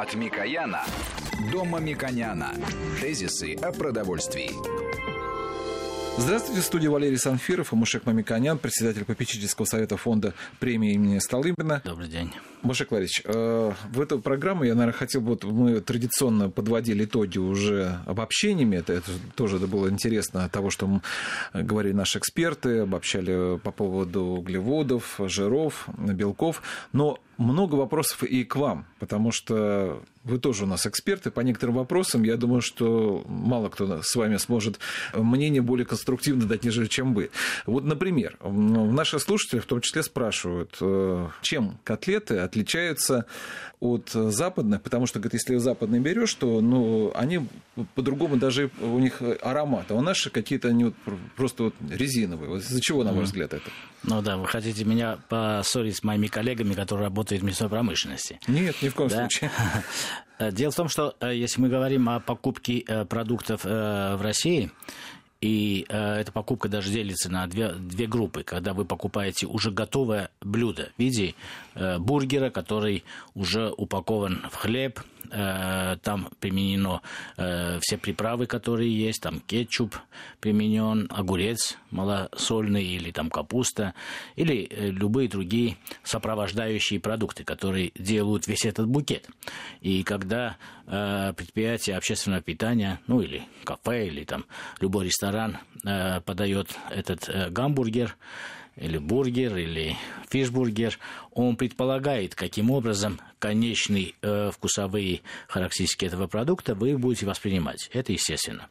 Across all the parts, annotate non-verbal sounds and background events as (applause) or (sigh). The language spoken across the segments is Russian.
От Микояна до Мамиконяна. Тезисы о продовольствии. Здравствуйте, в студии Валерий Санфиров и Мушек Мамиконян, председатель попечительского совета фонда премии имени Столыпина. Добрый день. Мушек Валерьевич, э, в эту программу я, наверное, хотел бы, вот мы традиционно подводили итоги уже обобщениями, это, это тоже было интересно того, что говорили наши эксперты, обобщали по поводу углеводов, жиров, белков, но много вопросов и к вам, потому что вы тоже у нас эксперты по некоторым вопросам. Я думаю, что мало кто с вами сможет мнение более конструктивно дать, нежели чем вы. Вот, например, наши слушатели в том числе спрашивают, э, чем котлеты отличаются от западных, потому что, говорит, если западные берешь, то ну, они по-другому даже у них аромат, а у наших какие-то они вот просто вот резиновые. Вот из-за чего, на ваш взгляд, это? Ну да, вы хотите меня поссорить с моими коллегами, которые работают в мясной промышленности? Нет, ни в коем да? случае. (laughs) Дело в том, что э, если мы говорим о покупке э, продуктов э, в России, и э, эта покупка даже делится на две, две группы, когда вы покупаете уже готовое блюдо в виде э, бургера, который уже упакован в хлеб, э, там применено э, все приправы, которые есть, там кетчуп применен, огурец малосольный или там капуста, или э, любые другие сопровождающие продукты, которые делают весь этот букет. И когда э, предприятие общественного питания, ну или кафе, или там любой ресторан э, подает этот э, гамбургер, или бургер, или фишбургер, он предполагает, каким образом конечные э, вкусовые характеристики этого продукта вы будете воспринимать. Это естественно.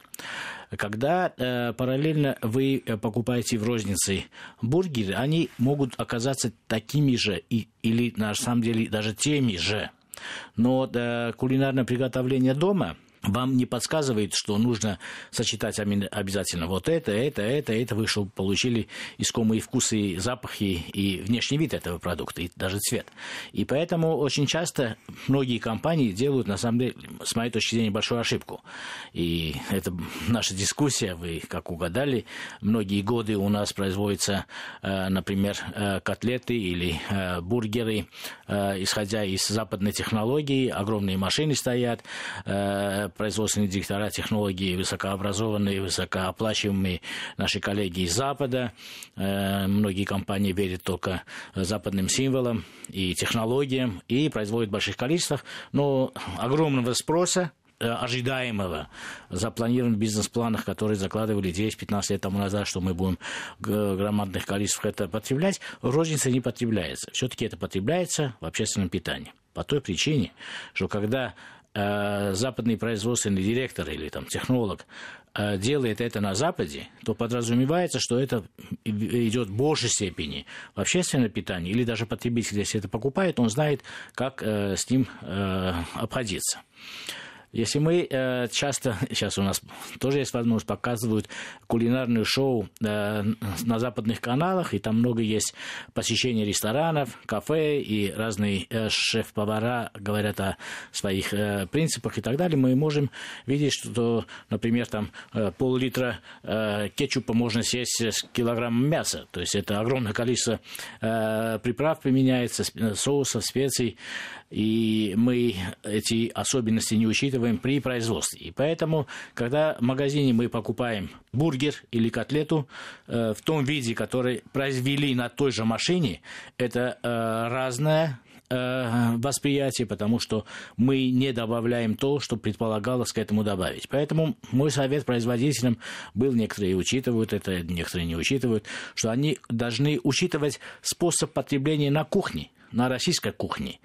Когда э, параллельно вы покупаете в рознице бургеры, они могут оказаться такими же и, или на самом деле даже теми же. Но э, кулинарное приготовление дома – вам не подсказывает, что нужно сочетать обязательно вот это, это, это, это, вы что получили искомые вкусы, запахи и внешний вид этого продукта, и даже цвет. И поэтому очень часто многие компании делают, на самом деле, с моей точки зрения, большую ошибку. И это наша дискуссия, вы как угадали, многие годы у нас производятся, э, например, э, котлеты или э, бургеры, исходя из западной технологии, огромные машины стоят, производственные директора технологии, высокообразованные, высокооплачиваемые наши коллеги из Запада. Э, многие компании верят только западным символам и технологиям и производят в больших количествах, но огромного спроса э, ожидаемого, запланированных бизнес-планах, которые закладывали 10-15 лет тому назад, что мы будем в громадных количествах это потреблять, в рознице не потребляется. Все-таки это потребляется в общественном питании. По той причине, что когда западный производственный директор или там технолог э, делает это на Западе, то подразумевается, что это идет в большей степени в общественное питание, или даже потребитель, если это покупает, он знает, как э, с ним обходиться. Если мы э, часто, (laughs) сейчас у нас тоже есть возможность, показывают кулинарное шоу э, на западных каналах, и там много есть посещения ресторанов, кафе, и разные э, шеф-повара говорят о своих э, принципах и так далее, мы можем видеть, что, например, там э, пол-литра э, кетчупа можно съесть с килограммом мяса, то есть это огромное количество э, приправ применяется, соусов, специй, и мы эти особенности не учитываем при производстве. И поэтому, когда в магазине мы покупаем бургер или котлету э, в том виде, который произвели на той же машине, это э, разное э, восприятие, потому что мы не добавляем то, что предполагалось к этому добавить. Поэтому мой совет производителям был, некоторые учитывают это, некоторые не учитывают, что они должны учитывать способ потребления на кухне, на российской кухне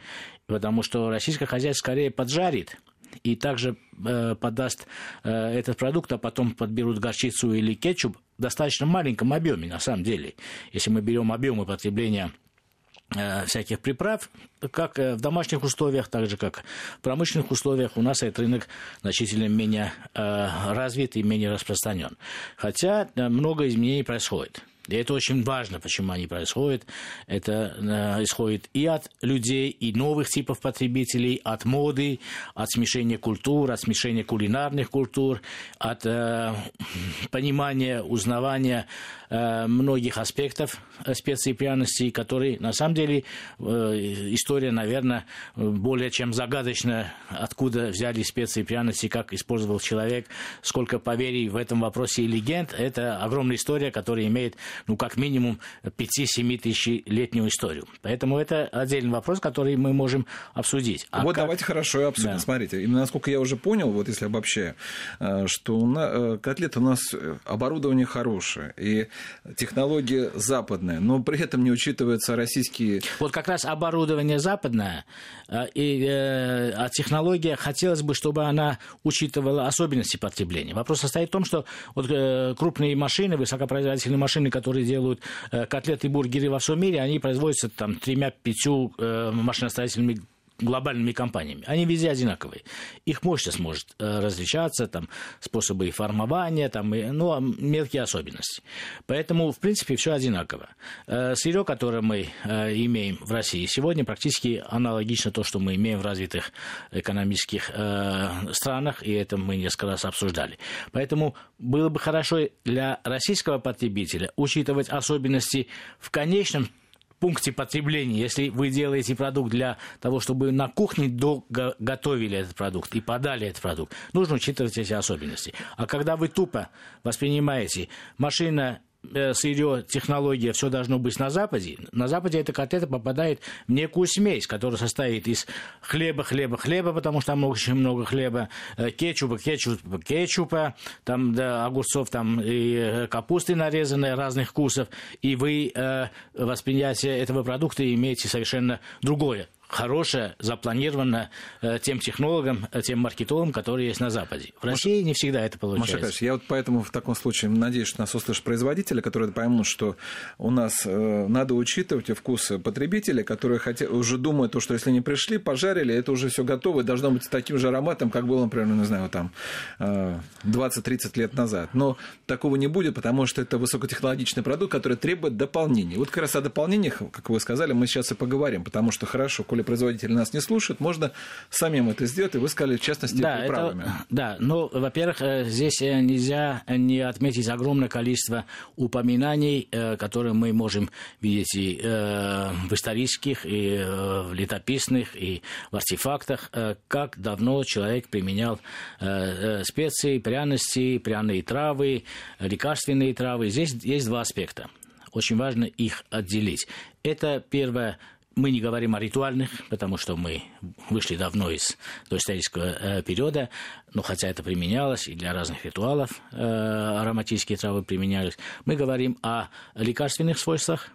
потому что российское хозяйство скорее поджарит и также э, подаст э, этот продукт, а потом подберут горчицу или кетчуп в достаточно маленьком объеме, на самом деле. Если мы берем объемы потребления э, всяких приправ, как э, в домашних условиях, так же как в промышленных условиях, у нас этот рынок значительно менее э, развит и менее распространен. Хотя много изменений происходит. И это очень важно, почему они происходят. Это э, исходит и от людей, и новых типов потребителей, от моды, от смешения культур, от смешения кулинарных культур, от э, понимания, узнавания э, многих аспектов специй и пряностей, которые, на самом деле, э, история, наверное, более чем загадочна, откуда взяли специи и пряности, как использовал человек, сколько поверий в этом вопросе и легенд. Это огромная история, которая имеет ну, как минимум 5-7 тысячелетнюю историю. Поэтому это отдельный вопрос, который мы можем обсудить. А вот как... давайте хорошо и обсудим. Да. Смотрите, именно насколько я уже понял, вот если обобщаю, э, что у нас, э, котлет у нас э, оборудование хорошее и технология западная, но при этом не учитываются российские... Вот как раз оборудование западное, и, а технология, хотелось бы, чтобы она учитывала особенности потребления. Вопрос состоит в том, что вот крупные машины, высокопроизводительные машины, которые которые делают э, котлеты и бургеры во всем мире, они производятся там тремя-пятью э, машиностроительными глобальными компаниями. Они везде одинаковые. Их мощность может э, различаться, там, способы формования, там, и, ну, а мелкие особенности. Поэтому, в принципе, все одинаково. Э, сырье, которое мы э, имеем в России сегодня, практически аналогично то, что мы имеем в развитых экономических странах, и это мы несколько раз обсуждали. Поэтому было бы хорошо для российского потребителя учитывать особенности в конечном пункте потребления, если вы делаете продукт для того, чтобы на кухне готовили этот продукт и подали этот продукт, нужно учитывать эти особенности. А когда вы тупо воспринимаете машина сырье, технология, все должно быть на Западе. На Западе эта котлета попадает в некую смесь, которая состоит из хлеба, хлеба, хлеба, потому что там очень много хлеба, э, кетчупа, кетчупа, кетчупа, там да, огурцов, там и э, капусты нарезанные разных вкусов, и вы э, восприятие этого продукта имеете совершенно другое хорошая, запланирована э, тем технологам, э, тем маркетологам, которые есть на Западе. В России Маша, не всегда это получается. Маша я вот поэтому в таком случае надеюсь, что нас услышат производители, которые поймут, что у нас э, надо учитывать вкусы потребителей, которые хотя, уже думают, что если не пришли, пожарили, это уже все готово, и должно быть таким же ароматом, как было, например, не знаю, там 20-30 лет назад. Но такого не будет, потому что это высокотехнологичный продукт, который требует дополнений. Вот как раз о дополнениях, как вы сказали, мы сейчас и поговорим, потому что хорошо, коли производители нас не слушают, можно самим это сделать, и вы сказали, в частности, да, приправами. Это, да, ну, во-первых, э, здесь э, нельзя не отметить огромное количество упоминаний, э, которые мы можем видеть и в исторических, и в летописных, и в артефактах, как давно человек применял специи, пряности, пряные травы, лекарственные травы. Здесь есть два аспекта. Очень важно их отделить. Это первое мы не говорим о ритуальных, потому что мы вышли давно из доисторического э, периода, но хотя это применялось и для разных ритуалов э, ароматические травы применялись. Мы говорим о лекарственных свойствах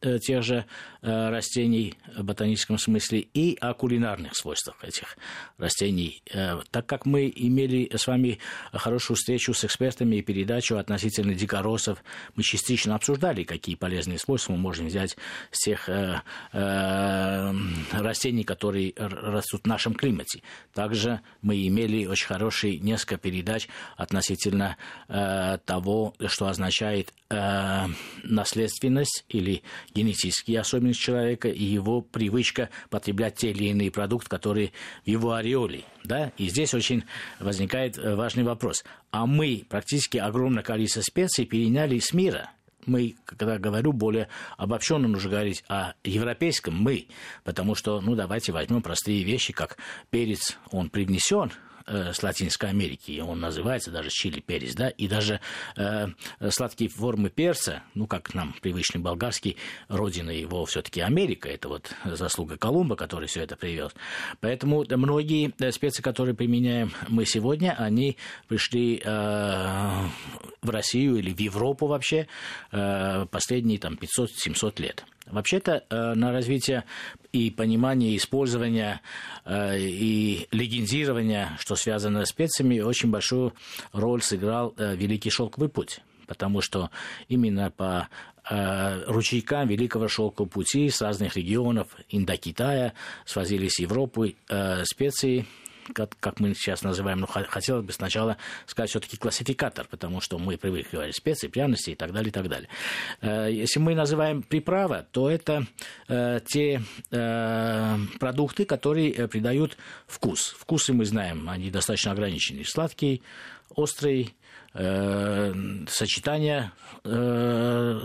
тех же э, растений в ботаническом смысле и о кулинарных свойствах этих растений. Э, так как мы имели с вами хорошую встречу с экспертами и передачу относительно дикоросов, мы частично обсуждали, какие полезные свойства мы можем взять с тех растений, которые растут в нашем климате. Также мы имели очень хорошие несколько передач относительно того, что означает наследственность или генетические особенности человека и его привычка потреблять те или иные продукты, которые в его ореоле. Да? И здесь очень возникает э, важный вопрос. А мы практически огромное количество специй переняли с мира – мы, когда говорю более обобщенно, нужно говорить о европейском мы, потому что, ну, давайте возьмем простые вещи, как перец, он привнесен э, с Латинской Америки, он называется даже чили перец, да, и даже э, сладкие формы перца, ну, как нам привычный болгарский, родина его все-таки Америка, это вот заслуга Колумба, который все это привез. Поэтому многие э, специи, которые применяем мы сегодня, они пришли э, в Россию или в Европу вообще э, последние там 500-700 лет. Вообще-то э, на развитие и понимание использования э, и легендирования, что связано с специями, очень большую роль сыграл э, Великий Шелковый путь. Потому что именно по ручейкам Великого Шелкового пути с разных регионов Индокитая свозились в Европу специи, как, мы сейчас называем, ну, хотелось бы сначала сказать все-таки классификатор, потому что мы привыкли говорить специи, пряности и так далее, и так далее. Э, если мы называем приправа, то это э, те э, продукты, которые придают вкус. Вкусы мы знаем, они достаточно ограничены. Сладкий, острый, э, сочетание э,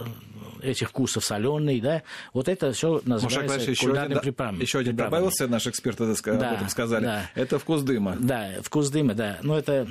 этих вкусов соленый, да, вот это все называется Маша, еще один, приправами. Еще один добавился, наш эксперт да, об этом сказали. Да. Это вкус дыма. Да, вкус дыма, да. Но это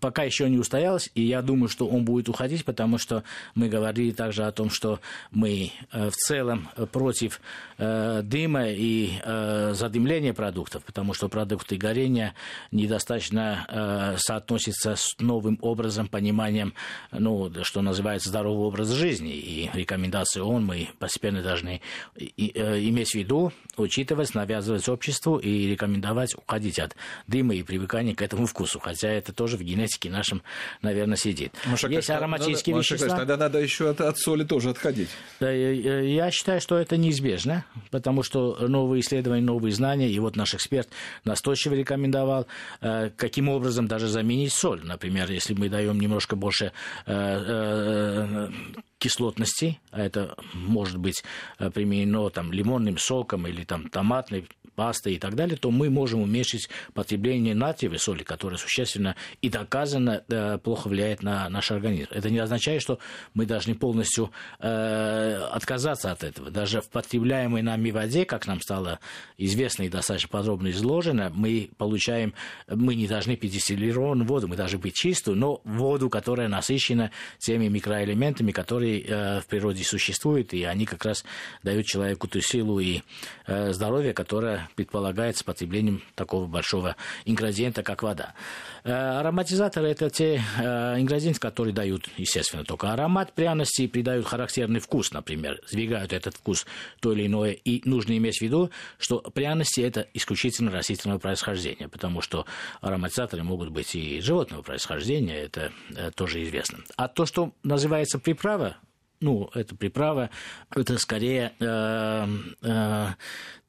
пока еще не устоялось, и я думаю, что он будет уходить, потому что мы говорили также о том, что мы э, в целом против э, дыма и э, задымления продуктов, потому что продукты горения недостаточно соотносятся с новым образом, пониманием, ну, что называется здоровый образ жизни. И рекомендации ООН мы постепенно должны э, иметь в виду, учитывать, навязывать обществу и рекомендовать уходить от дыма и привыкания к этому вкусу. Хотя это тоже в генетике нашем, наверное, сидит. Маша, Есть ароматические надо, вещества. Маша, тогда надо еще от, от соли тоже отходить. Я считаю, что это неизбежно, потому что новые исследования, новые знания, и вот наш эксперт настойчиво рекомендовал, э, каким образом даже заменить соль. Например, если мы даем немножко больше э, кислотности, а это может быть э, применено там, лимонным соком или там, томатной пастой и так далее, то мы можем уменьшить потребление натриевой соли, которая существенно и доказано э, плохо влияет на наш организм. Это не означает, что мы должны полностью э, отказаться от этого. Даже в потребляемой нами воде, как нам стало известно и достаточно подробно изложено, мы получаем, мы не должны пить дистиллированную воду, мы должны пить чистую, но воду, которая насыщена теми микроэлементами, которые э, в природе существуют, и они как раз дают человеку ту силу и э, здоровье, которое предполагается потреблением такого большого ингредиента, как вода. Э, ароматизаторы – это те ингредиенты, которые дают, естественно, только аромат пряности и придают характерный вкус, например, сдвигают этот вкус то или иное. И нужно иметь в виду, что пряности – это исключительно растительного происхождения, потому что ароматизаторы могут быть и животного происхождения, это тоже известно. А то, что называется приправа, ну, это приправа, это скорее э, э,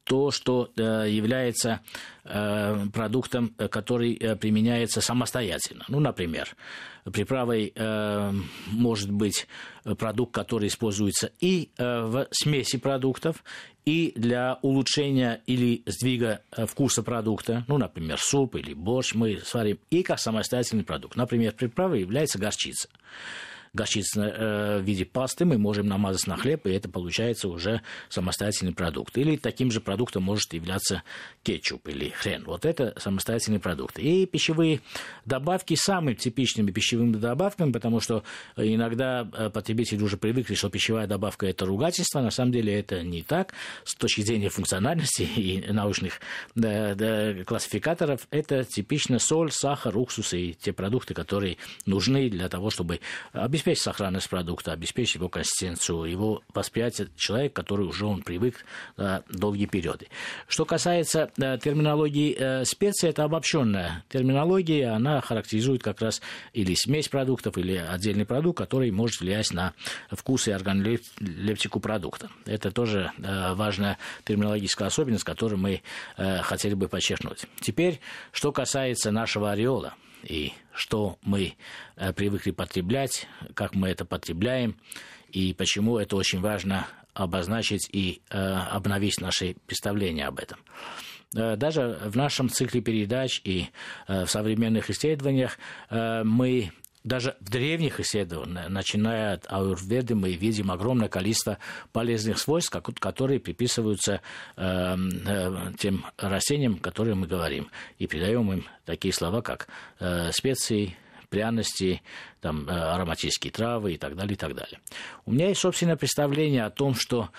то, что э, является продуктом, который применяется самостоятельно. Ну, например, приправой может быть продукт, который используется и в смеси продуктов, и для улучшения или сдвига вкуса продукта, ну, например, суп или борщ мы сварим, и как самостоятельный продукт. Например, приправой является горчица горчица э, в виде пасты мы можем намазать на хлеб, и это получается уже самостоятельный продукт. Или таким же продуктом может являться кетчуп или хрен. Вот это самостоятельный продукт. И пищевые добавки самыми типичными пищевыми добавками, потому что иногда э, потребители уже привыкли, что пищевая добавка – это ругательство. На самом деле это не так. С точки зрения функциональности и научных да, да, классификаторов, это типично соль, сахар, уксус и те продукты, которые нужны для того, чтобы обеспечить обеспечить сохранность продукта, обеспечить его консистенцию, его восприятие человека, который уже он привык э, долгие периоды. Что касается э, терминологии э, специй, это обобщенная терминология, она характеризует как раз или смесь продуктов, или отдельный продукт, который может влиять на вкус и органолептику продукта. Это тоже э, важная терминологическая особенность, которую мы э, хотели бы подчеркнуть. Теперь, что касается нашего ореола – и что мы э, привыкли потреблять, как мы это потребляем, и почему это очень важно обозначить и э, обновить наши представления об этом. Э, даже в нашем цикле передач и в современных исследованиях мы даже в древних исследованиях, начиная от аюрведы, мы видим огромное количество полезных свойств, которые приписываются э, э, тем растениям, которые мы говорим, и придаем им такие слова, как э, специи, пряности, там, э, ароматические травы и так далее, и так далее. У меня есть собственное представление о том, что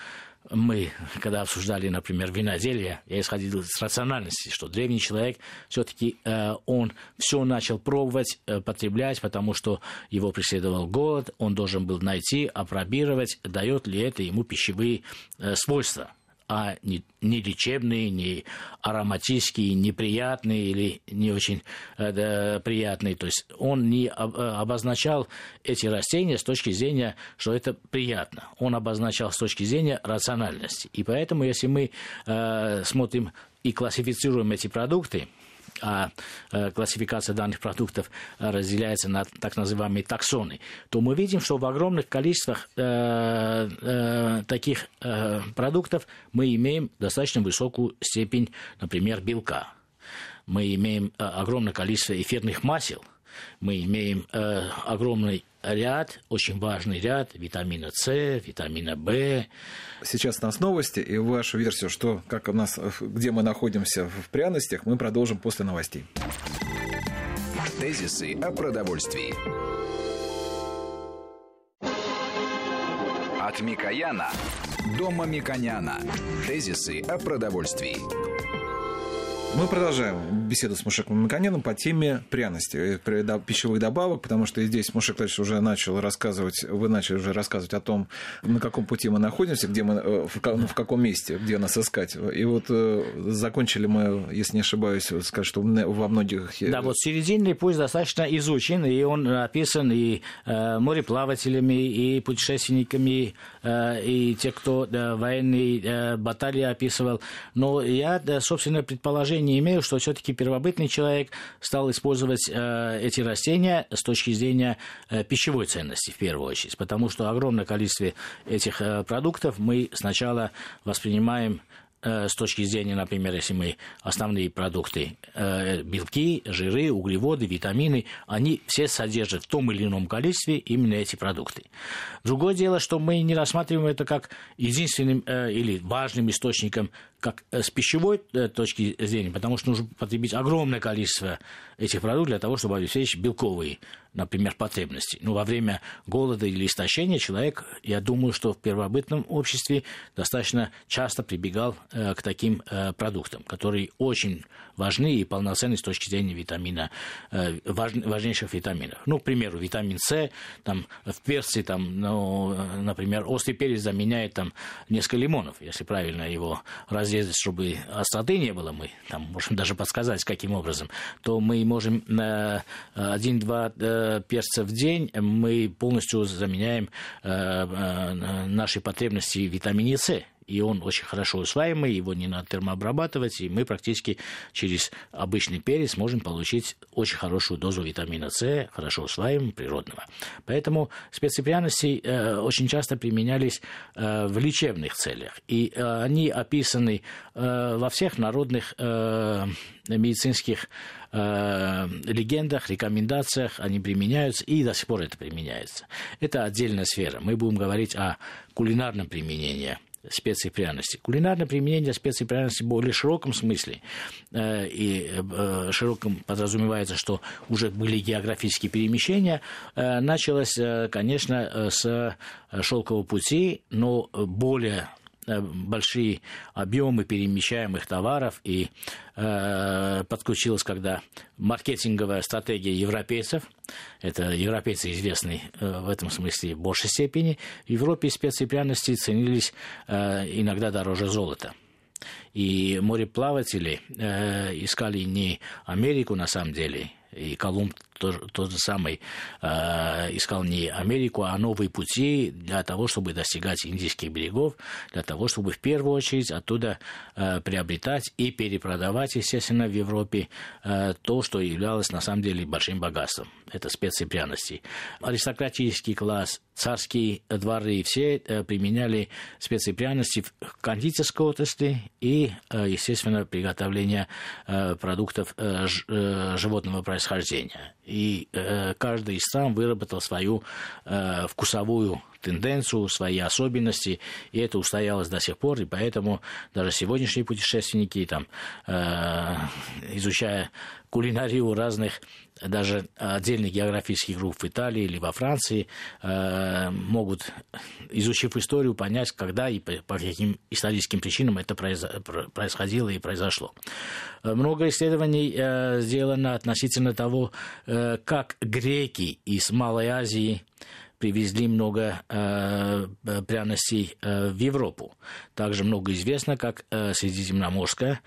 мы, когда обсуждали, например, виноделие, я исходил с рациональности, что древний человек все-таки э, он все начал пробовать, э, потреблять, потому что его преследовал голод, он должен был найти, опробировать, дает ли это ему пищевые э, свойства а не, не лечебные, не ароматические, неприятные или не очень э, приятные. То есть он не э, обозначал эти растения с точки зрения, что это приятно. Он обозначал с точки зрения рациональности. И поэтому, если мы э, смотрим и классифицируем эти продукты, а классификация данных продуктов разделяется на так называемые таксоны, то мы видим, что в огромных количествах таких продуктов мы имеем достаточно высокую степень, например, белка. Мы имеем огромное количество эфирных масел, мы имеем огромный ряд, очень важный ряд витамина С, витамина В. Сейчас у нас новости, и вашу версию, что, как у нас, где мы находимся в пряностях, мы продолжим после новостей. Тезисы о продовольствии. От Микояна до Мамиконяна. Тезисы о продовольствии. Мы продолжаем беседу с Мушеком Маканяном по теме пряности, э, пищевых добавок, потому что здесь Мушек Владимирович уже начал рассказывать, вы начали уже рассказывать о том, на каком пути мы находимся, где мы, э, в, ну, в каком месте, где нас искать. И вот э, закончили мы, если не ошибаюсь, сказать, что во многих... Да, вот серединный путь достаточно изучен, и он описан и мореплавателями, и путешественниками, и те, кто военные баталии описывал. Но я, собственно, предположение не имею, что все-таки первобытный человек стал использовать э, эти растения с точки зрения э, пищевой ценности в первую очередь, потому что огромное количество этих э, продуктов мы сначала воспринимаем Э, с точки зрения, например, если мы основные продукты, э, белки, жиры, углеводы, витамины, они все содержат в том или ином количестве именно эти продукты. Другое дело, что мы не рассматриваем это как единственным э, или важным источником как с пищевой точки зрения, потому что нужно потребить огромное количество этих продуктов для того, чтобы обеспечить белковые например, потребности. Но во время голода или истощения человек, я думаю, что в первобытном обществе достаточно часто прибегал э, к таким э, продуктам, которые очень важны и полноценны с точки зрения витамина, э, важ, важнейших витаминов. Ну, к примеру, витамин С, там, в перце, там, ну, например, острый перец заменяет там, несколько лимонов, если правильно его разрезать, чтобы остроты не было, мы там можем даже подсказать, каким образом, то мы можем на один-два перца в день мы полностью заменяем э, э, наши потребности в витамине С и он очень хорошо усваиваемый, его не надо термообрабатывать, и мы практически через обычный перец можем получить очень хорошую дозу витамина С, хорошо усваиваемого, природного. Поэтому специи пряности э, очень часто применялись э, в лечебных целях, и э, они описаны э, во всех народных э, медицинских э, легендах, рекомендациях, они применяются, и до сих пор это применяется. Это отдельная сфера. Мы будем говорить о кулинарном применении – специй пряности. Кулинарное применение специй пряности в более широком смысле, э, и э, широком подразумевается, что уже были географические перемещения, э, началось, конечно, с шелкового пути, но более большие объемы перемещаемых товаров. И э, подключилась, когда маркетинговая стратегия европейцев, это европейцы известны э, в этом смысле в большей степени, в Европе специи пряности ценились э, иногда дороже золота. И мореплаватели э, искали не Америку на самом деле, и Колумб тот, же самый э, искал не Америку, а новые пути для того, чтобы достигать индийских берегов, для того, чтобы в первую очередь оттуда э, приобретать и перепродавать, естественно, в Европе э, то, что являлось на самом деле большим богатством. Это специи пряности. Аристократический класс, царские дворы, все э, применяли специи пряности в кондитерской отрасли и, э, естественно, приготовление э, продуктов э, ж, э, животного происхождения и э, каждый стран выработал свою э, вкусовую тенденцию, свои особенности, и это устоялось до сих пор, и поэтому даже сегодняшние путешественники, там, э, изучая кулинарию разных, даже отдельных географических групп в Италии или во Франции, э, могут, изучив историю, понять, когда и по, по каким историческим причинам это происходило и произошло. Много исследований э, сделано относительно того, э, как греки из Малой Азии привезли много э, пряностей э, в Европу. Также много известно, как э, Средиземноморская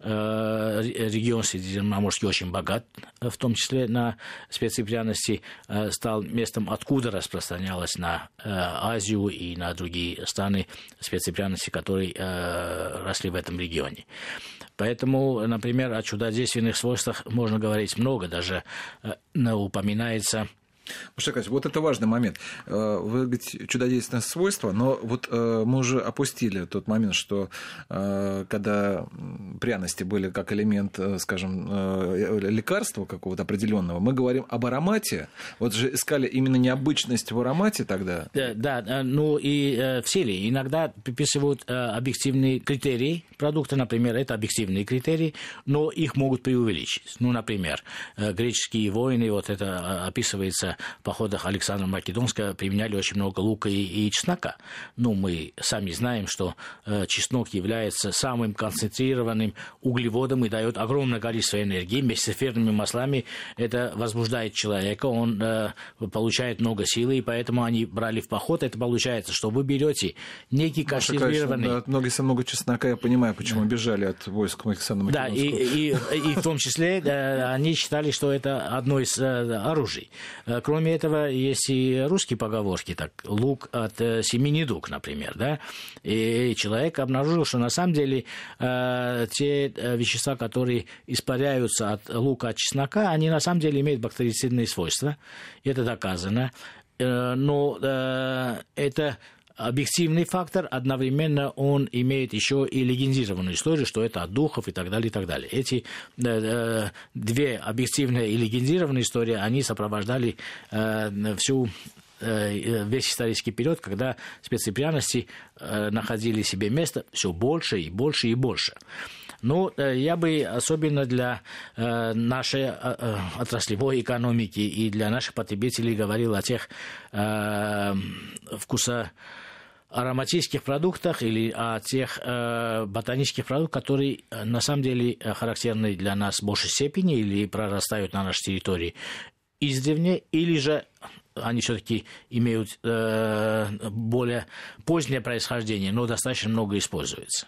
э, регион Средиземноморский очень богат, в том числе на специи пряности, э, стал местом, откуда распространялась на э, Азию и на другие страны специи пряности, которые росли в этом регионе. Поэтому, например, о чудодейственных свойствах можно говорить много, даже упоминается Маша вот это важный момент. Э, вы говорите, чудодейственное свойство, но вот э, мы уже опустили тот момент, что э, когда пряности были как элемент, скажем, лекарства какого-то определенного, мы говорим об аромате. Вот же искали именно необычность в аромате тогда. Да, да ну и в силе. Иногда приписывают объективные критерии продукта, например, это объективные критерии, но их могут преувеличить. Ну, например, греческие войны, вот это описывается походах Александра Македонского применяли очень много лука и, и чеснока. Ну, мы сами знаем, что э, чеснок является самым концентрированным углеводом и дает огромное количество энергии. Вместе с эфирными маслами это возбуждает человека, он э, получает много силы, и поэтому они брали в поход. Это получается, что вы берете некий консервированный... Да, много, много чеснока, я понимаю, почему да. бежали от войск Александра Македонского. Да, и, и, и в том числе да, они считали, что это одно из э, оружий. Кроме этого, есть и русские поговорки, так, лук от э, семи недуг, например, да, и человек обнаружил, что на самом деле э, те э, вещества, которые испаряются от лука, от чеснока, они на самом деле имеют бактерицидные свойства, это доказано, э, но э, это объективный фактор, одновременно он имеет еще и легендированную историю, что это от духов и так далее, и так далее. Эти э, э две объективные и легендированные истории, они сопровождали э, всю э, весь исторический период, когда специи э, находили себе место все больше и больше и больше. Ну, я бы особенно для нашей отраслевой экономики и для наших потребителей говорил о тех вкуса ароматических продуктах или о тех э, ботанических продуктах, которые э, на самом деле э, характерны для нас в большей степени или прорастают на нашей территории издревле, или же они все-таки имеют э, более позднее происхождение, но достаточно много используются.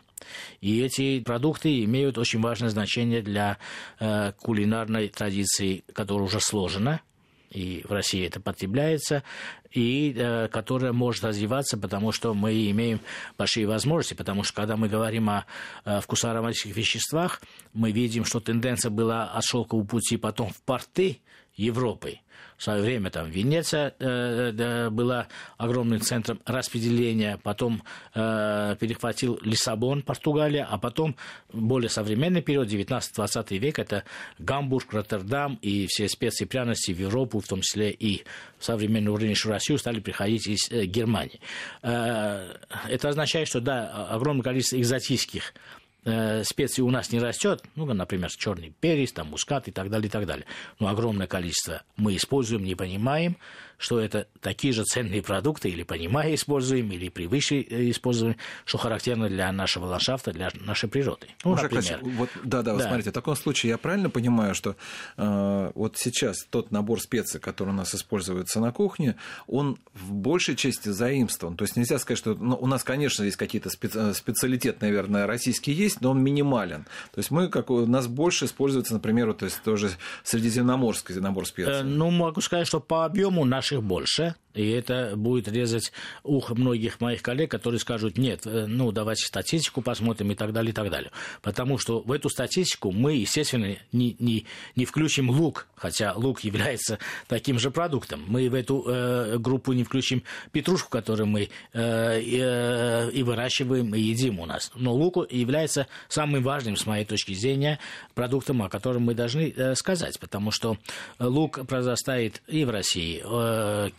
И эти продукты имеют очень важное значение для э, кулинарной традиции, которая уже сложена – и в России это потребляется, и э, которая может развиваться, потому что мы имеем большие возможности, потому что когда мы говорим о э, вкусоароматических веществах, мы видим, что тенденция была от шелкового пути потом в порты Европы – в свое время там Венеция э, была огромным центром распределения, потом э, перехватил Лиссабон, Португалия, а потом более современный период, 19-20 век, это Гамбург, Роттердам и все специи пряности в Европу, в том числе и в современную рыночную Россию, стали приходить из э, Германии. Э, это означает, что да, огромное количество экзотических э, специй у нас не растет, ну, например, черный перец, там, мускат и так далее, и так далее. Но огромное количество мы используем, не понимаем, что это такие же ценные продукты, или понимая используем, или превыше э, используем, что характерно для нашего ландшафта, для нашей природы. Ну, Уже например. Вот, да, да, да. смотрите, в таком случае я правильно понимаю, что э, вот сейчас тот набор специй, который у нас используется на кухне, он в большей части заимствован. То есть нельзя сказать, что ну, у нас, конечно, есть какие-то специ... Э, специалитет, наверное, российские есть, но он минимален. То есть мы, как у нас больше используется, например, вот, то есть тоже средиземноморский набор специй. Э, ну, могу сказать, что по объему наши наших больше, и это будет резать ухо многих моих коллег, которые скажут, нет, э, ну, давайте статистику посмотрим и так далее, и так далее. Потому что в эту статистику мы, естественно, не, не, не включим лук, хотя лук является таким же продуктом. Мы в эту э, группу не включим петрушку, которую мы э, э, и выращиваем, и едим у нас. Но лук является самым важным, с моей точки зрения, продуктом, о котором мы должны э, сказать, потому что лук произрастает и в России, э,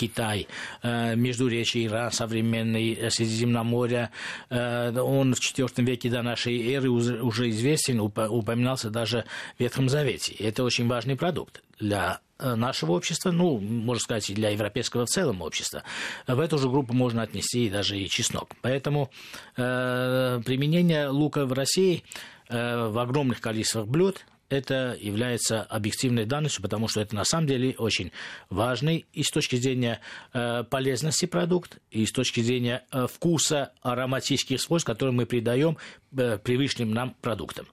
Э, Междуречие Иран, современный э, Средиземноморье. Э, он в IV веке до нашей эры уже известен, упоминался даже в Ветхом Завете. Это очень важный продукт для нашего общества, ну, можно сказать, и для европейского в целом общества. В эту же группу можно отнести даже и чеснок. Поэтому э, применение лука в России в огромных количествах блюд это является объективной данностью, потому что это на самом деле очень важный и с точки зрения э, полезности продукт, и с точки зрения э, вкуса ароматических свойств, которые мы придаем э, привычным нам продуктам.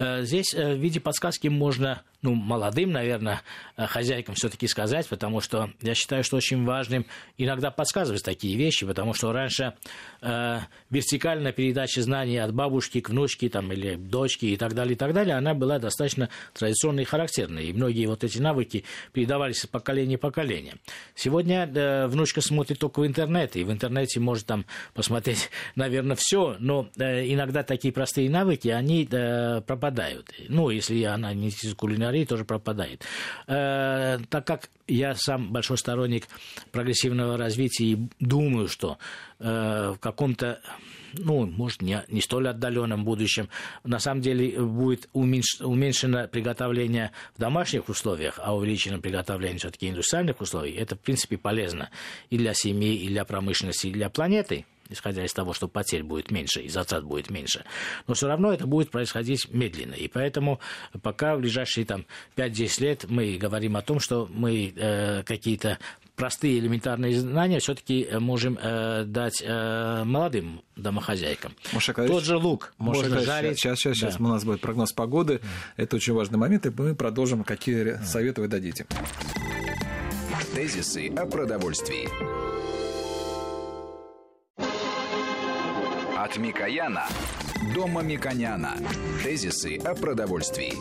Здесь в виде подсказки можно ну, молодым, наверное, э, хозяйкам все-таки сказать, потому что я считаю, что очень важным иногда подсказывать такие вещи, потому что раньше э, вертикальная передача знаний от бабушки к внучке там, или дочке и так далее, и так далее, она была достаточно традиционной и характерной. И многие вот эти навыки передавались из поколения в поколение. Сегодня э, внучка смотрит только в интернете, и в интернете может там посмотреть, (laughs) наверное, все, но э, иногда такие простые навыки, они э, пропадают. Ну, если она не из кулинарии, Кореи тоже пропадает. Э, так как я сам большой сторонник прогрессивного развития и думаю, что э, в каком-то ну, может, не, не столь отдаленном будущем, на самом деле будет уменьш, уменьшено приготовление в домашних условиях, а увеличено приготовление все-таки индустриальных условий. Это, в принципе, полезно и для семьи, и для промышленности, и для планеты исходя из того, что потерь будет меньше и затрат будет меньше. Но все равно это будет происходить медленно. И поэтому пока в ближайшие там, 5-10 лет мы говорим о том, что мы э, какие-то простые элементарные знания все-таки можем э, дать э, молодым домохозяйкам. Тот же лук Маша можно жарить. Сейчас, сейчас, сейчас да. у нас будет прогноз погоды. Это очень важный момент, и мы продолжим, какие советы вы дадите. Тезисы о продовольствии. От Микояна до Мамиконяна. Тезисы о продовольствии.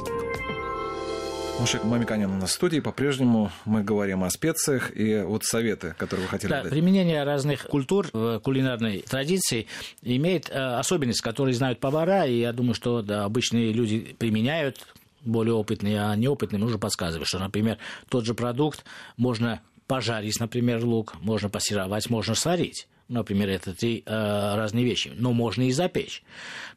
Мушек Мамиканян у нас в студии. По-прежнему мы говорим о специях и вот советы, которые вы хотели да, дать. Применение разных культур в кулинарной традиции имеет э, особенность, которую знают повара, и я думаю, что да, обычные люди применяют, более опытные, а неопытным нужно подсказывать, что, например, тот же продукт можно пожарить, например, лук, можно пассеровать, можно сварить. Например, это три э, разные вещи. Но можно и запечь.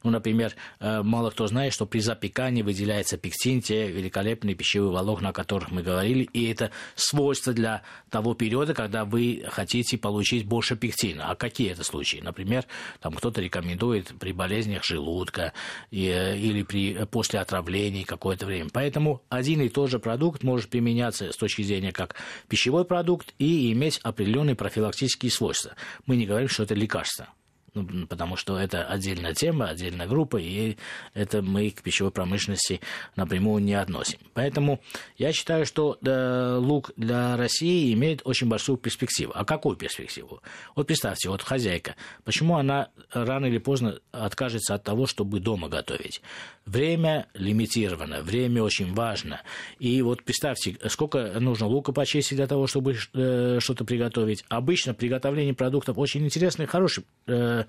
Ну, например, э, мало кто знает, что при запекании выделяется пектин, те великолепные пищевые волокна, о которых мы говорили, и это свойство для того периода, когда вы хотите получить больше пектина. А какие это случаи? Например, там кто-то рекомендует при болезнях желудка и, э, или при, после отравлений какое-то время. Поэтому один и тот же продукт может применяться с точки зрения как пищевой продукт и иметь определенные профилактические свойства. Мы не говорим, что это лекарство ну, потому что это отдельная тема, отдельная группа, и это мы к пищевой промышленности напрямую не относим. Поэтому я считаю, что да, лук для России имеет очень большую перспективу. А какую перспективу? Вот представьте, вот хозяйка, почему она рано или поздно откажется от того, чтобы дома готовить? Время лимитировано, время очень важно. И вот представьте, сколько нужно лука почистить для того, чтобы э, что-то приготовить. Обычно приготовление продуктов очень интересный хороший э,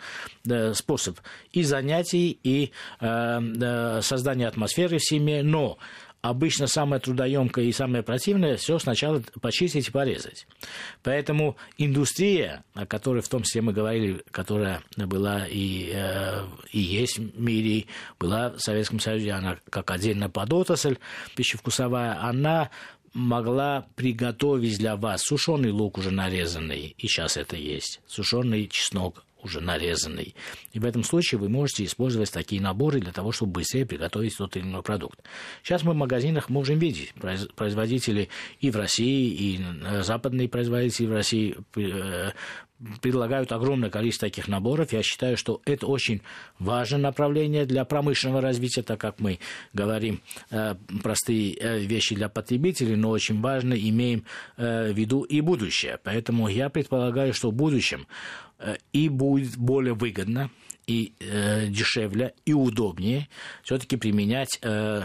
э, способ и занятий, и э, создания атмосферы в семье, но обычно самое трудоемкое и самое противное все сначала почистить и порезать. Поэтому индустрия, о которой в том числе мы говорили, которая была и, э, и есть в мире, была в Советском Союзе, она как отдельная подотрасль пищевкусовая, она могла приготовить для вас сушеный лук уже нарезанный, и сейчас это есть, сушеный чеснок уже нарезанный. И в этом случае вы можете использовать такие наборы для того, чтобы быстрее приготовить тот или иной продукт. Сейчас мы в магазинах можем видеть производители и в России, и э, западные производители в России э, предлагают огромное количество таких наборов. Я считаю, что это очень важное направление для промышленного развития, так как мы говорим э, простые э, вещи для потребителей, но очень важно имеем э, в виду и будущее. Поэтому я предполагаю, что в будущем э, и будет более выгодно и э, дешевле и удобнее все-таки применять э,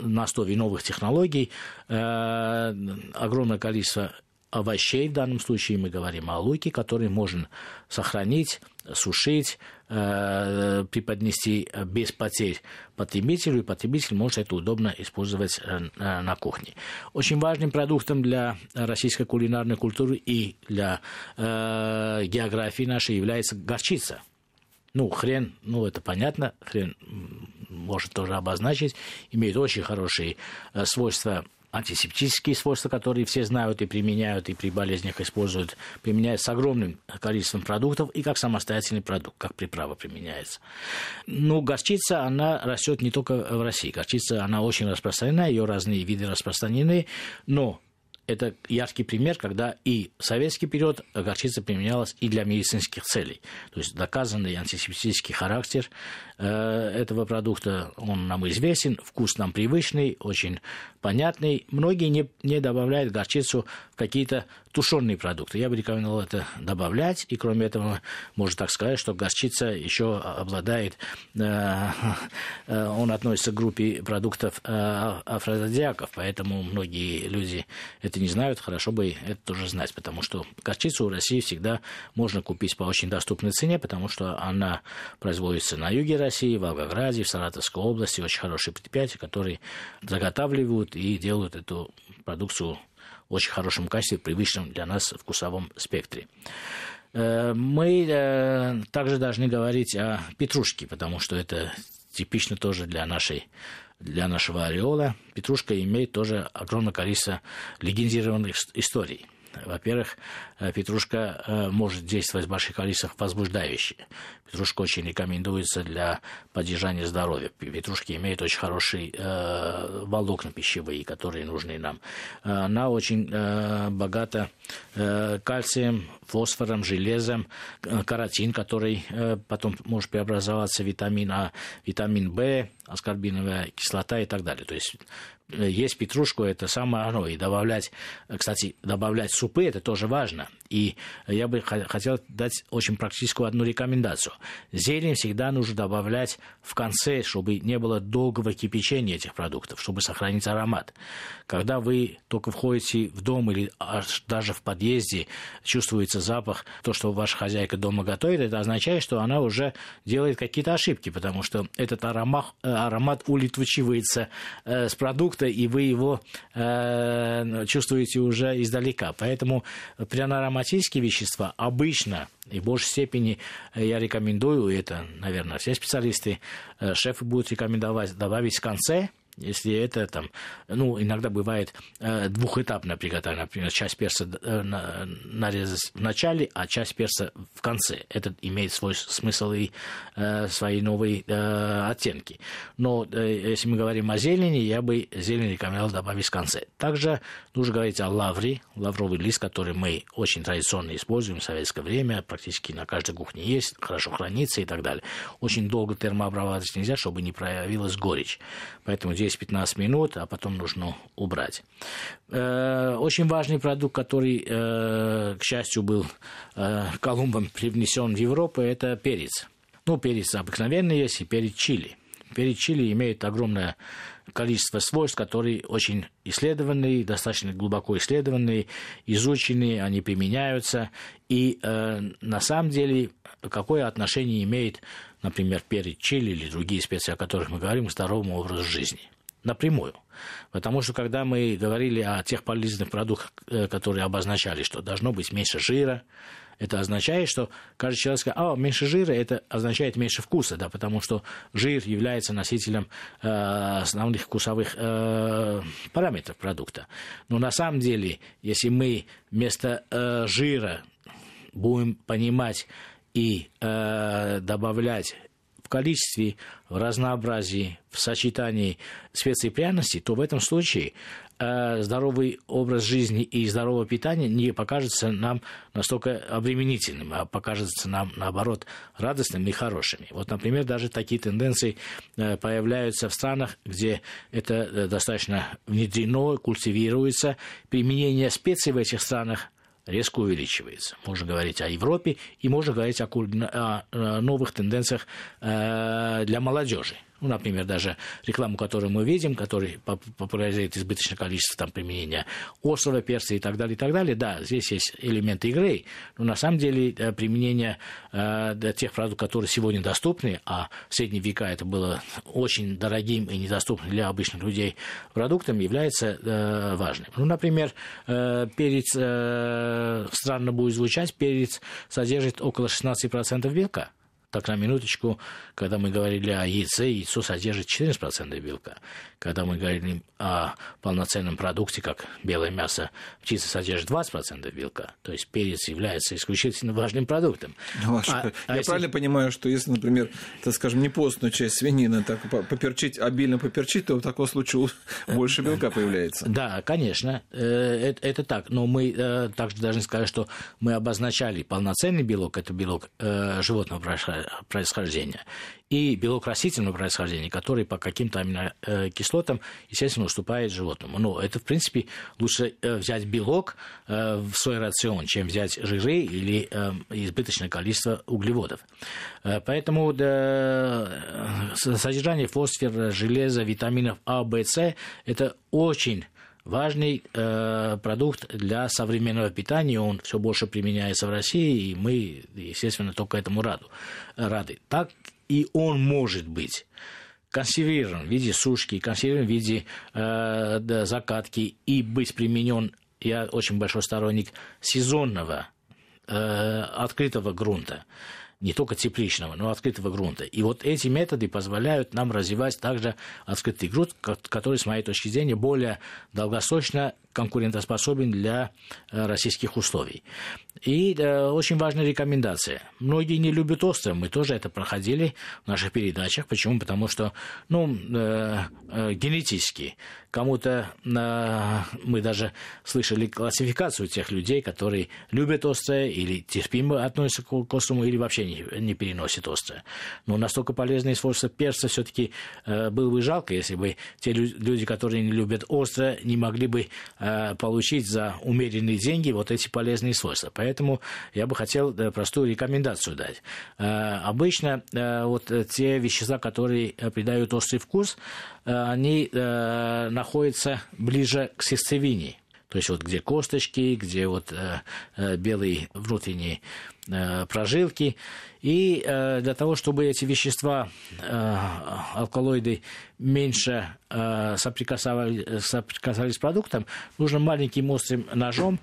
на основе новых технологий э, огромное количество овощей, в данном случае мы говорим о луке, который можно сохранить, сушить, э, преподнести без потерь потребителю, и потребитель может это удобно использовать э, на кухне. Очень важным продуктом для российской кулинарной культуры и для э, географии нашей является горчица. Ну, хрен, ну, это понятно, хрен может тоже обозначить, имеет очень хорошие э, свойства антисептические свойства, которые все знают и применяют, и при болезнях используют, применяют с огромным количеством продуктов и как самостоятельный продукт, как приправа применяется. Ну, горчица, она растет не только в России. Горчица, она очень распространена, ее разные виды распространены, но это яркий пример, когда и в советский период горчица применялась и для медицинских целей. То есть доказанный антисептический характер этого продукта, он нам известен, вкус нам привычный, очень понятный. Многие не, не добавляют горчицу в какие-то тушеные продукты. Я бы рекомендовал это добавлять. И кроме этого, можно так сказать, что горчица еще обладает, э, э, он относится к группе продуктов э, афродизиаков, поэтому многие люди это не знают, хорошо бы это тоже знать, потому что горчицу в России всегда можно купить по очень доступной цене, потому что она производится на юге России, в Волгограде, в Саратовской области, очень хорошие предприятия, которые заготавливают и делают эту продукцию в очень хорошем качестве, привычном для нас вкусовом спектре. Э, мы э, также должны говорить о петрушке, потому что это типично тоже для нашей для нашего ореола. Петрушка имеет тоже огромное количество легендированных историй. Во-первых, э, петрушка э, может действовать в больших количествах возбуждающе. Петрушка очень рекомендуется для поддержания здоровья. Петрушка имеет очень хорошие э, волокна пищевые, которые нужны нам. Она очень богата кальцием, фосфором, железом, каротин, который потом может преобразоваться в витамин А, витамин В, аскорбиновая кислота и так далее. То есть Э, есть петрушку, это самое оно. И добавлять, э, кстати, добавлять супы, это тоже важно. И я бы хотел дать очень практическую одну рекомендацию. Зелень всегда нужно добавлять в конце, чтобы не было долгого кипячения этих продуктов, чтобы сохранить аромат. Когда вы только входите в дом или даже в подъезде, чувствуется запах, то, что ваша хозяйка дома готовит, это означает, что она уже делает какие-то ошибки, потому что этот аромат, э, аромат улетучивается с продукта, и вы его э, чувствуете уже издалека. Поэтому пряно-ароматические вещества обычно и в большей степени я рекомендую, это, наверное, все специалисты, э, шефы будут рекомендовать добавить в конце – если это там, ну, иногда бывает э, двухэтапное приготовление, например, часть перца э, нарезать в начале, а часть перца в конце. Это имеет свой смысл и э, свои новые оттенки. Но если мы говорим о зелени, я бы зелень рекомендовал добавить в конце. Также нужно говорить о лавре, лавровый лист, который мы очень традиционно используем в советское время, практически на каждой кухне есть, хорошо хранится и так далее. Очень долго термообрабатывать нельзя, чтобы не проявилась горечь. Поэтому 10-15 минут, а потом нужно убрать. Э, очень важный продукт, который, э, к счастью, был э, Колумбом привнесен в Европу, это перец. Ну, перец обыкновенный есть и перец чили. Перец чили имеет огромное количество свойств, которые очень исследованные, достаточно глубоко исследованные, изученные, они применяются. И э, на самом деле, какое отношение имеет, например, перец чили или другие специи, о которых мы говорим, к здоровому образу жизни? Напрямую. Потому что когда мы говорили о тех полезных продуктах, э, которые обозначали, что должно быть меньше жира, это означает, что каждый человек скажет, а, меньше жира, это означает меньше вкуса, да, потому что жир является носителем э, основных вкусовых э, параметров продукта. Но на самом деле, если мы вместо э, жира будем понимать и э, добавлять количестве, в разнообразии, в сочетании специй и пряностей, то в этом случае э, здоровый образ жизни и здоровое питание не покажется нам настолько обременительным, а покажется нам, наоборот, радостным и хорошими. Вот, например, даже такие тенденции э, появляются в странах, где это э, достаточно внедрено, культивируется. Применение специй в этих странах – резко увеличивается. Можно говорить о Европе и можно говорить о, новых тенденциях э, для молодежи ну, например, даже рекламу, которую мы видим, который популяризирует избыточное количество там, применения острого перца и так далее, и так далее, да, здесь есть элементы игры, но на самом деле э, применение э, тех продуктов, которые сегодня доступны, а в средние века это было очень дорогим и недоступным для обычных людей продуктом, является э, важным. Ну, например, э, перец, э, странно будет звучать, перец содержит около 16% белка. Так на минуточку, когда мы говорили о яйце, яйцо содержит 14% белка. Когда мы говорим о полноценном продукте, как белое мясо, птица содержит 20% белка. То есть перец является исключительно важным продуктом. Ну, а, я а если... правильно понимаю, что если, например, так скажем, не постную часть свинины так поперчить, обильно поперчить, то в таком случае (laughs) больше белка появляется? Да, конечно, э, это, это так. Но мы э, также должны сказать, что мы обозначали полноценный белок, это белок э, животного происхождения, и белок растительного происхождения, который по каким-то аминокислотам, естественно, уступает животному. Но это, в принципе, лучше э, взять белок э, в свой рацион, чем взять жиры или э, избыточное количество углеводов. Поэтому содержание фосфора, железа, витаминов А, В, С – это очень важный э, продукт для современного питания. Он все больше применяется в России, и мы, естественно, только этому раду, рады. Так и он может быть консервирован в виде сушки, консервирован в виде э, да, закатки и быть применен, я очень большой сторонник сезонного э, открытого грунта не только тепличного, но и открытого грунта. И вот эти методы позволяют нам развивать также открытый грунт, который, с моей точки зрения, более долгосрочно конкурентоспособен для э, российских условий. И э, очень важная рекомендация. Многие не любят острое, мы тоже это проходили в наших передачах. Почему? Потому что, ну, э, генетически кому-то мы даже слышали классификацию тех людей, которые любят острое или терпимо относятся к острому, или вообще не, не переносят острое. Но настолько полезные свойства перца все-таки было бы жалко, если бы те люди, которые не любят острое, не могли бы получить за умеренные деньги вот эти полезные свойства. Поэтому я бы хотел э, простую рекомендацию дать. Э, обычно вот те вещества, которые придают острый вкус, они находятся ближе к сердцевине. То есть вот где косточки, где вот белые внутренние прожилки. И э, для того, чтобы эти вещества, э, алкалоиды, меньше э, соприкасались, соприкасались с продуктом, нужно маленьким острым ножом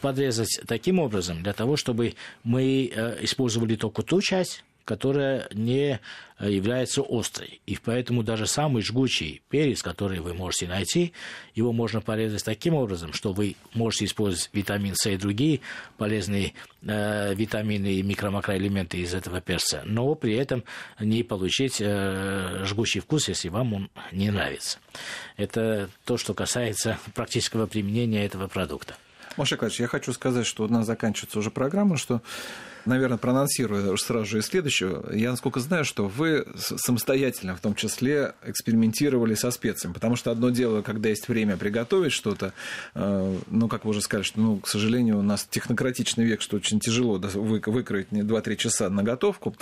подрезать таким образом, для того, чтобы мы э, использовали только ту часть, которая не э, является острой. И поэтому даже самый жгучий перец, который вы можете найти, его можно порезать таким образом, что вы можете использовать витамин С и другие полезные э, витамины и микро-макроэлементы из этого перца, но при этом не получить э, жгучий вкус, если вам он не нравится. Это то, что касается практического применения этого продукта. Маша Николаевич, я хочу сказать, что у нас заканчивается уже программа, что наверное, проанонсирую сразу же и следующую. Я, насколько знаю, что вы самостоятельно, в том числе, экспериментировали со специями. Потому что одно дело, когда есть время приготовить что-то, э, ну, как вы уже сказали, что, ну, к сожалению, у нас технократичный век, что очень тяжело выкроить не 2-3 часа на готовку.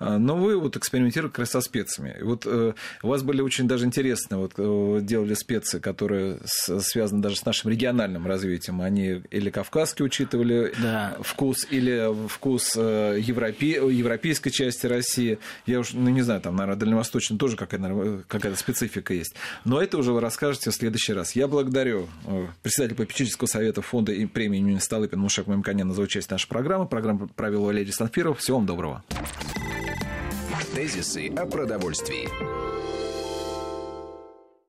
Э, но вы вот экспериментировали как раз со специями. И вот э, у вас были очень даже интересные, вот делали специи, которые связаны даже с нашим региональным развитием. Они или кавказские учитывали да. вкус, или вкус с э, европе... европейской части России. Я уж, ну, не знаю, там, наверное, дальневосточно тоже какая-то, какая-то специфика есть. Но это уже вы расскажете в следующий раз. Я благодарю э, председателя попечительского совета фонда и премии имени Столыпина Мушек Мемканяна за участие в нашей программе. Программу провел Валерий Санфиров. Всего вам доброго. Тезисы о продовольствии.